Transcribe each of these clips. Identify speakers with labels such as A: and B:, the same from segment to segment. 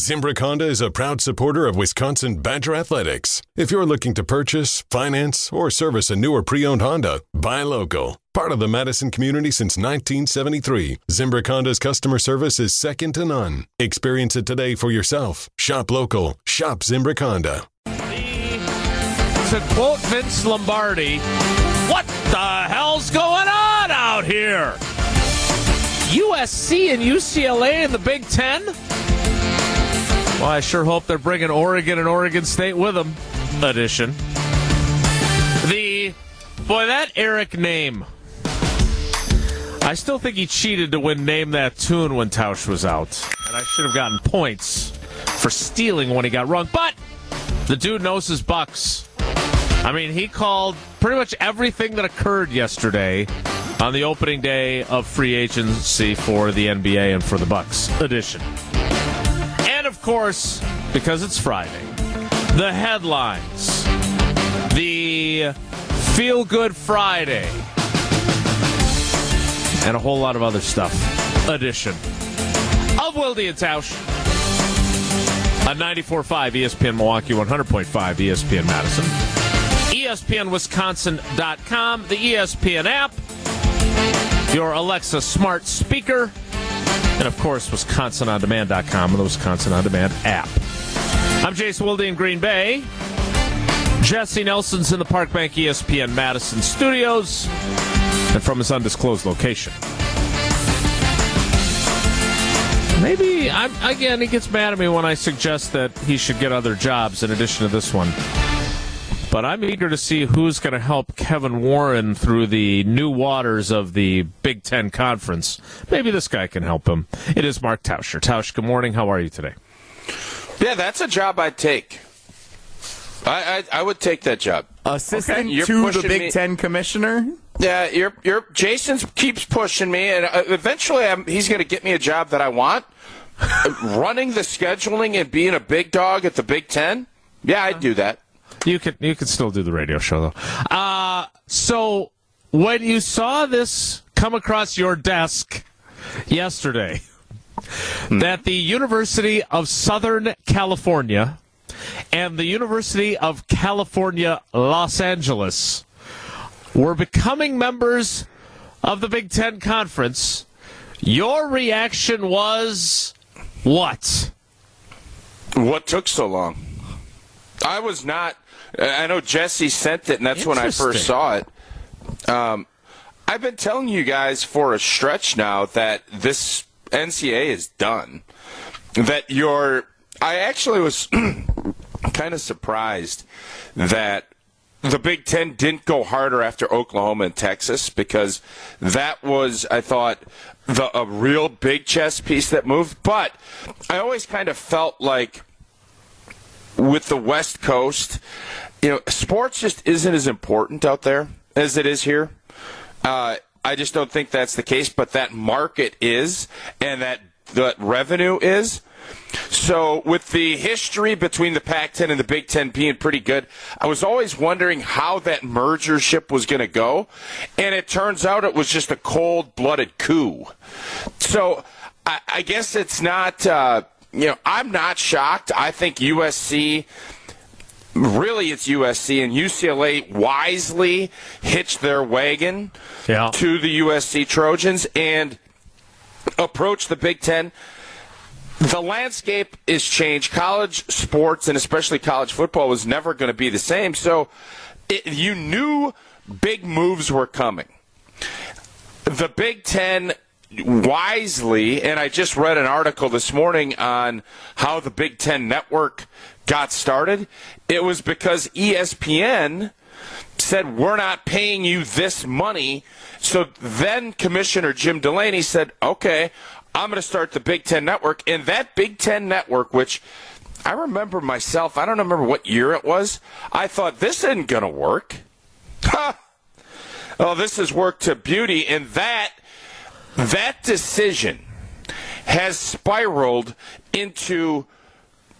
A: Zimbrick Honda is a proud supporter of Wisconsin Badger Athletics. If you're looking to purchase, finance, or service a new or pre owned Honda, buy local. Part of the Madison community since 1973, Zimbrick Honda's customer service is second to none. Experience it today for yourself. Shop local. Shop Zimbrick Honda.
B: To quote Vince Lombardi, what the hell's going on out here? USC and UCLA in the Big Ten? Well, I sure hope they're bringing Oregon and Oregon State with them. Edition. The boy, that Eric Nehm. I still think he cheated to win Name That Tune when Tausch was out. And I should have gotten points for stealing when he got wrong. But the dude knows his bucks. I mean, he called pretty much everything that occurred yesterday on the opening day of free agency for the NBA and for the Bucks edition. Of course, because it's Friday, the headlines. The Feel Good Friday and a whole lot of other stuff. Edition of Wilde and Tausch on 94.5 ESPN Milwaukee, 100.5 ESPN Madison, ESPNWisconsin.com, the ESPN app, your Alexa smart speaker, and of course, WisconsinOnDemand.com and the Wisconsin On Demand app. I'm Jason Wilde in Green Bay. Jesse Nelson's in the Park Bank ESPN Madison studios and from his undisclosed location. Maybe I'm again. He gets mad at me when I suggest that he should get other jobs in addition to this one. But I'm eager to see who's going to help Kevin Warren through the new waters of the Big Ten Conference. Maybe this guy can help him. It is Mark Tauscher. Tausch, good morning. How are you today?
C: Yeah, that's a job I'd take. I I, I would take that job.
D: Assistant
C: You're
D: to the Big
C: me-
D: Ten commissioner?
C: Yeah, you're you're Jason keeps pushing me, and uh, eventually I'm, he's going to get me a job that I want. Running the scheduling and being a big dog at the Big Ten. Yeah, I'd do that.
B: You could you could still do the radio show though. Uh, so when you saw this come across your desk yesterday, that the University of Southern California and the University of California Los Angeles were becoming members of the Big Ten Conference, your reaction was what?
C: What took so long? I was not. I know Jesse sent it, and that's when I first saw it. Um, I've been telling you guys for a stretch now that this NCAA is done. That you're. I actually was kind of surprised that the Big Ten didn't go harder after Oklahoma and Texas because that was, I thought, the a real big chess piece that moved. But I always kind of felt like with the West Coast, you know, sports just isn't as important out there as it is here. Uh, I just don't think that's the case, but that market is, and that that revenue is. So, with the history between the Pac 10 and the Big Ten being pretty good, I was always wondering how that mergership was going to go. And it turns out it was just a cold blooded coup. So, I, I guess it's not, uh, you know, I'm not shocked. I think USC really it's USC and UCLA wisely hitched their wagon
B: Yeah.
C: to the USC Trojans and approached the Big Ten. The landscape is changed. College sports and especially college football was never going to be the same. So it, you knew big moves were coming. The Big Ten wisely, and I just read an article this morning on how the Big Ten network got started. It was because ESPN said, We're not paying you this money. So then Commissioner Jim Delaney said, Okay, I'm going to start the Big Ten network. And that Big Ten network, which I remember myself, I don't remember what year it was, I thought, This isn't going to work. Ha! Oh, this has worked to beauty. And that that decision has spiraled into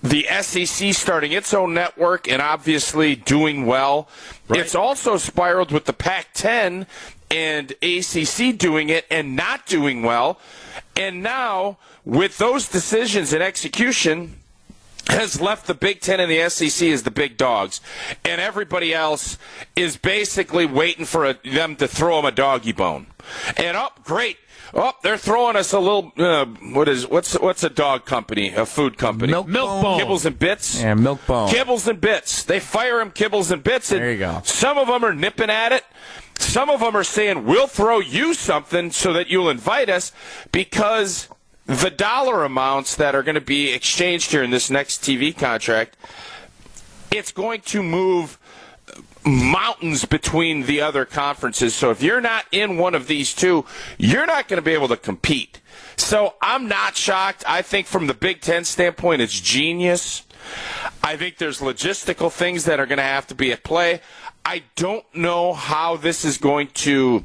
C: the SEC starting its own network and obviously doing well. It's also spiraled with the Pac 10 and ACC doing it and not doing well. And now, with those decisions and execution, has left the Big Ten and the SEC as the big dogs, and everybody else is basically waiting for a, them to throw them a doggy bone. And up, oh, great. Oh, they're throwing us a little. Uh, what is what's what's a dog company? A food company?
D: Milk,
B: Milk bone.
C: Kibbles and bits.
D: Yeah, milk bone.
C: Kibbles and bits. They fire them kibbles and bits. And
D: There you go.
C: Some of them are nipping at it. Some of them are saying we'll throw you something so that you'll invite us because the dollar amounts that are going to be exchanged here in this next TV contract, it's going to move mountains between the other conferences. So if you're not in one of these two, you're not going to be able to compete. So I'm not shocked. I think from the Big Ten standpoint, it's genius. I think there's logistical things that are going to have to be at play. I don't know how this is going to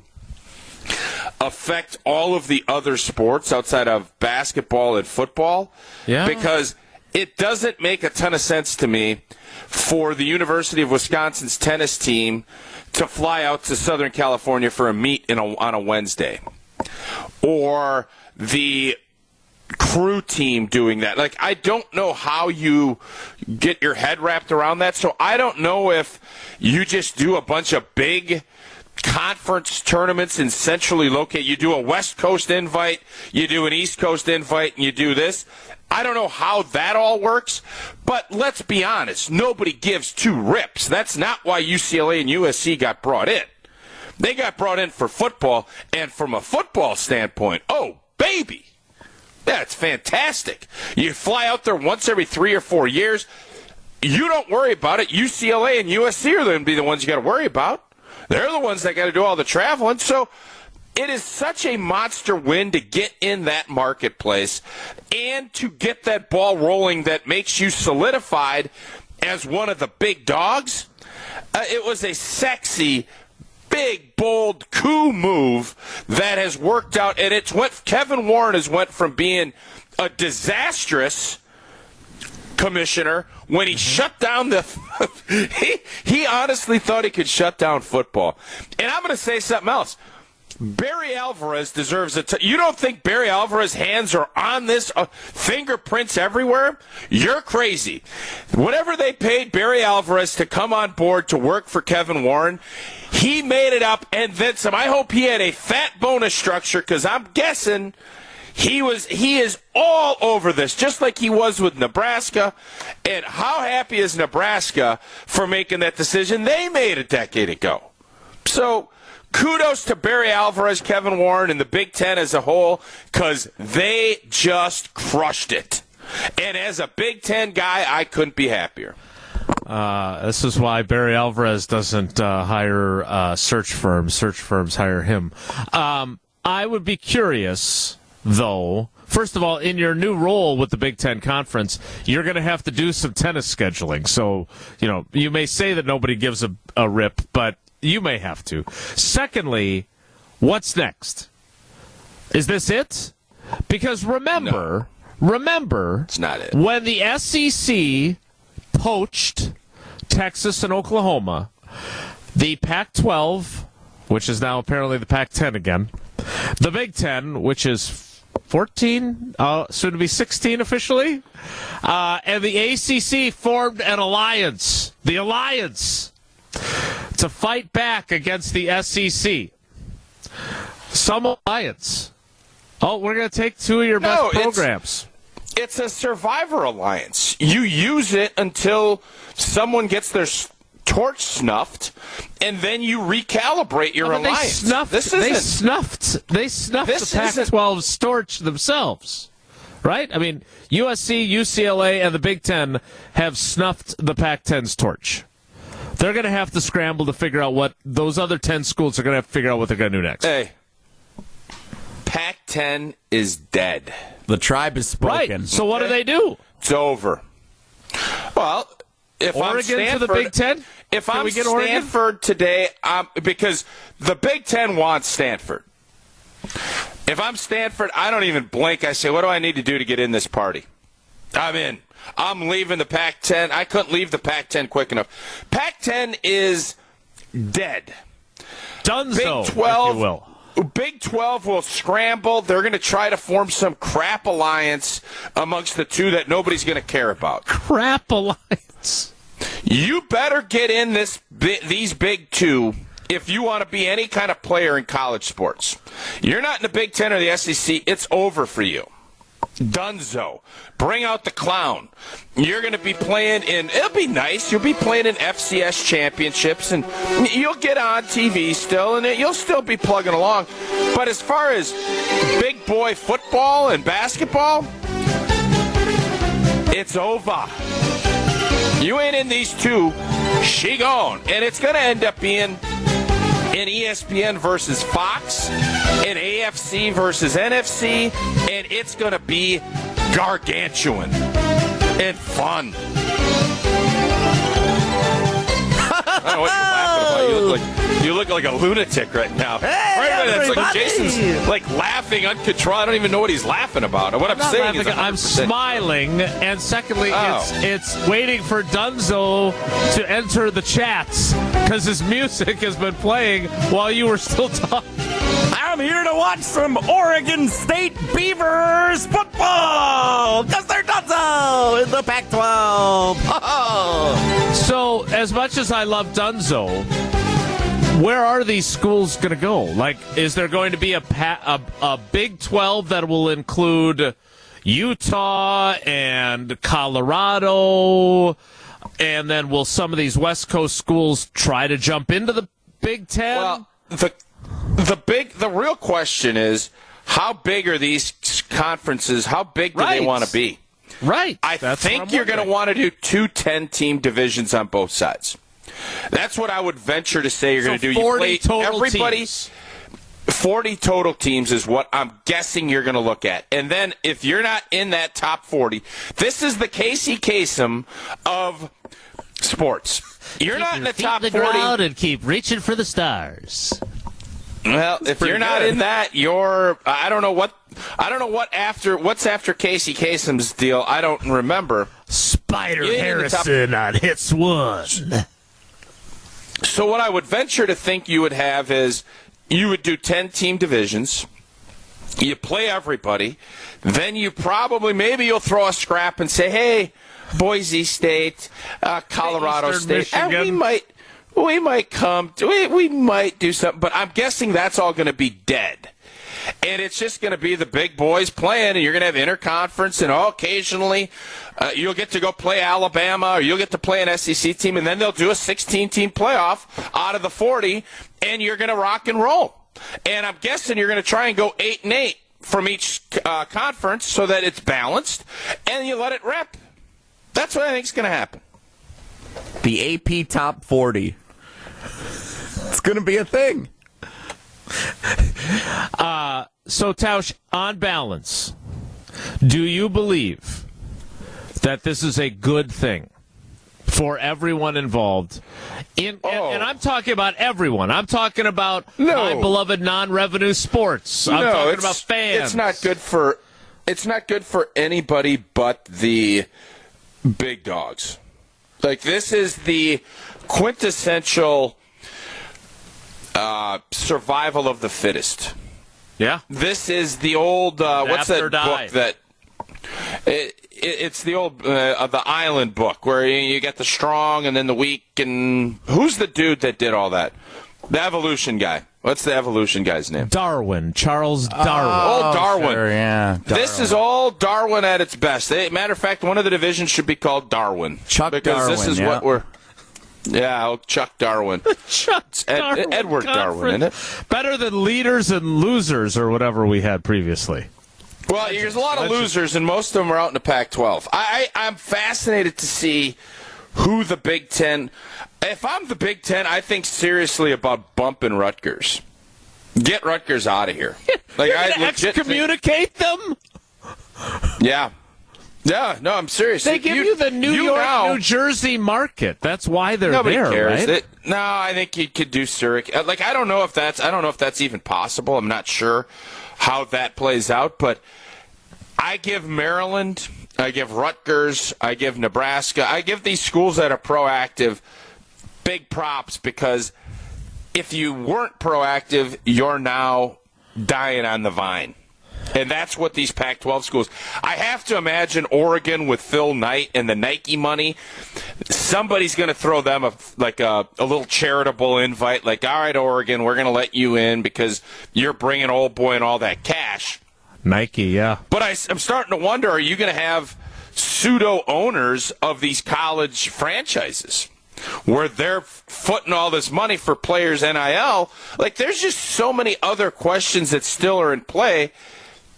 C: affect all of the other sports outside of basketball and football.
B: Yeah.
C: Because it doesn't make a ton of sense to me for the University of Wisconsin's tennis team to fly out to Southern California for a meet in a, on a Wednesday. Or the crew team doing that. Like, I don't know how you get your head wrapped around that. So I don't know if you just do a bunch of big conference tournaments and centrally located. You do a West Coast invite, you do an East Coast invite, and you do this. I don't know how that all works, but let's be honest. Nobody gives two rips. That's not why UCLA and USC got brought in. They got brought in for football, and from a football standpoint, oh, baby. That's fantastic. You fly out there once every three or four years. You don't worry about it. UCLA and USC are going to be the ones you got to worry about. They're the ones that got to do all the traveling. So it is such a monster win to get in that marketplace and to get that ball rolling that makes you solidified as one of the big dogs. Uh, it was a sexy, big, bold coup move that has worked out, and it's what Kevin Warren has went from being a disastrous commissioner when he shut down the he he honestly thought he could shut down football. And I'm going to say something else. Barry Alvarez deserves it. You don't think Barry Alvarez hands are on this uh, fingerprints everywhere? You're crazy. Whatever they paid Barry Alvarez to come on board to work for Kevin Warren, he made it up and then some. I hope he had a fat bonus structure because I'm guessing he was he is all over this, just like he was with Nebraska. And how happy is Nebraska for making that decision they made a decade ago? So kudos to Barry Alvarez, Kevin Warren, and the Big Ten as a whole, because they just crushed it. And as a Big Ten guy, I couldn't be happier.
B: Uh, this is why Barry Alvarez doesn't uh, hire uh, search firms. Search firms hire him. Um, I would be curious, though. First of all, in your new role with the Big Ten Conference, you're going to have to do some tennis scheduling. So, you know, you may say that nobody gives a, a rip, but you may have to. Secondly, what's next? Is this it? Because remember, remember,
C: It's not it.
B: when the SEC poached Texas and Oklahoma, the Pac 12, which is now apparently the Pac 10 again, the Big Ten, which is 14, uh, soon to be 16 officially, uh, and the ACC formed an alliance. The alliance to fight back against the SEC. Some alliance. Oh, we're going to take two of your
C: No,
B: best
C: it's-
B: programs.
C: It's a survivor alliance. You use it until someone gets their torch snuffed, and then you recalibrate your oh,
B: But they
C: alliance.
B: snuffed.
C: this
B: they snuffed. They snuffed the Pac-12 torch themselves, right? I mean, USC, UCLA, and the Big Ten have snuffed the Pac-10's torch. They're going to have to scramble to figure out what those other ten schools are going to have to figure out what they're going to do next.
C: Hey, Pac-10 is dead.
D: The tribe is
B: right. So what do they do?
C: It's over. Well, if I'm
B: Oregon to the
C: Stanford,
B: Big Ten?
C: If
B: Can
C: I'm
B: we get Oregon?
C: Stanford today, um, because the Big Ten wants Stanford. If I'm Stanford, I don't even blink. I say, what do I need to do to get in this party? I'm in. I'm leaving the Pac-10. I couldn't leave the Pac-10 quick enough. Pac-10 is dead.
B: Dunzo,
C: Big 12.
B: if you will.
C: Big 12 will scramble. They're going to try to form some crap alliance amongst the two that nobody's going to care about.
B: Crap alliance.
C: You better get in this these big two if you want to be any kind of player in college sports. You're not in the Big Ten or the SEC. It's over for you. Dunzo. Bring out the clown. You're going to be playing in, it'll be nice. You'll be playing in FCS championships and you'll get on TV still and you'll still be plugging along. But as far as big boy football and basketball, it's over. You ain't in these two, she gone. And it's going to end up being in ESPN versus Fox, in AFC versus NFC, and it's going to be gargantuan and fun. I don't know what you're laughing about. You look like you look like a lunatic right now.
D: Hey,
C: right,
D: that's
C: like Jason's like laughing uncontrolled. I don't even know what he's laughing about. what I'm,
B: I'm
C: saying
B: laughing,
C: is,
B: I'm smiling, and secondly,
C: Oh.
B: it's it's waiting for Dunzo to enter the chats because his music has been playing while you were still talking.
D: I'm here to watch some Oregon State Beavers football because they're Dunzo in the Pac-12.
B: So, as much as I love Dunzo, where are these schools going to go? Like, is there going to be a, pa- a a Big Twelve that will include Utah and Colorado, and then will some of these West Coast schools try to jump into the Big Ten?
C: Well, the the big the real question is how big are these conferences? How big do
B: Right.
C: they want to be?
B: right.
C: I
B: That's
C: think you're going to want to do two 10 team divisions on both sides. That's what I would venture to say you're
B: So
C: going to do.
B: 40
C: you play
B: total
C: everybody.
B: teams.
C: 40 total teams is what I'm guessing you're going to look at. And then if you're not in that top 40, this is the Casey Kasem of sports. You're not in the top 40.
B: and keep reaching for the stars.
C: Well, if you're not in that, you're I don't know what I don't know what after what's after Casey Kasem's deal. I don't remember.
B: Spider
C: You ain't top-
B: Harrison on hits one.
C: So what I would venture to think you would have is you would do 10 team divisions. You play everybody. Then you probably maybe you'll throw a scrap and say, "Hey, Boise State, uh, Colorado
B: Eastern
C: State, and we might we might come to, we, we might do something, but I'm guessing that's all going to be dead." and it's just going to be the big boys playing, and you're going to have interconference, and oh, occasionally uh, you'll get to go play Alabama, or you'll get to play an SEC team, and then they'll do a 16-team playoff out of the 40, and you're going to rock and roll. And I'm guessing you're going to try and go eight and eight from each uh, conference so that it's balanced, and you let it rip. That's what I think is going to happen.
D: The AP Top 40. It's going to be a thing.
B: Uh, so, Tausch, on balance, do you believe that this is a good thing for everyone involved? In,
C: Oh.
B: and, and I'm talking about everyone. I'm talking about
C: No.
B: my beloved non-revenue sports. I'm
C: no,
B: talking about fans.
C: It's not good for it's not good for anybody but the big dogs. Like this is the quintessential uh, survival of the fittest.
B: Yeah.
C: This is the old uh, what's that
B: die.
C: book that it, it, it's the old uh, of the island book where you, you get the strong and then the weak and who's the dude that did all that? The evolution guy. What's the evolution guy's name?
B: Darwin, Charles Darwin.
C: Oh, Darwin.
D: Sure, yeah.
C: This is all Darwin at its best. Matter of fact, one of the divisions should be called Darwin.
D: Chuck
C: because this
D: Darwin,
C: is
D: yeah.
C: what we're. Yeah, oh, Chuck Darwin.
B: Chuck
C: Ed-
B: Darwin
C: Edward Darwin,
B: Conference. Better than leaders and losers or whatever we had previously.
C: Well, there's a lot of losers, and most of them are out in the Pac-12. I, I, I'm fascinated to see who the Big Ten. If I'm the Big Ten, I think seriously about bumping Rutgers. Get Rutgers out of here. Like
B: You're
C: I
B: gonna
C: think-
B: excommunicate them?
C: yeah, yeah. No, I'm serious.
B: They give you, the New York,
C: now-
B: New Jersey market. That's why they're
C: Nobody
B: there,
C: cares.
B: right?
C: It- no, I think you could do Zurich. Uh, Like I don't know if that's I don't know if that's even possible. I'm not sure how that plays out, but I give Maryland, I give Rutgers, I give Nebraska, I give these schools that are proactive big props because if you weren't proactive, you're now dying on the vine. And that's what these Pac 12 schools. I have to imagine Oregon with Phil Knight and the Nike money. Somebody's going to throw them a, like a, a little charitable invite, like, all right, Oregon, we're going to let you in because you're bringing old boy and all that cash.
B: Nike, yeah.
C: But I, am starting to wonder are you going to have pseudo owners of these college franchises? Where they're footing all this money for players' NIL. Like, there's just so many other questions that still are in play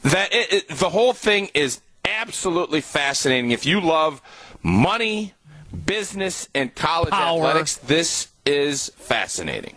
C: that it, it, the whole thing is absolutely fascinating. If you love money, business, and college
B: Power.
C: athletics, this is fascinating.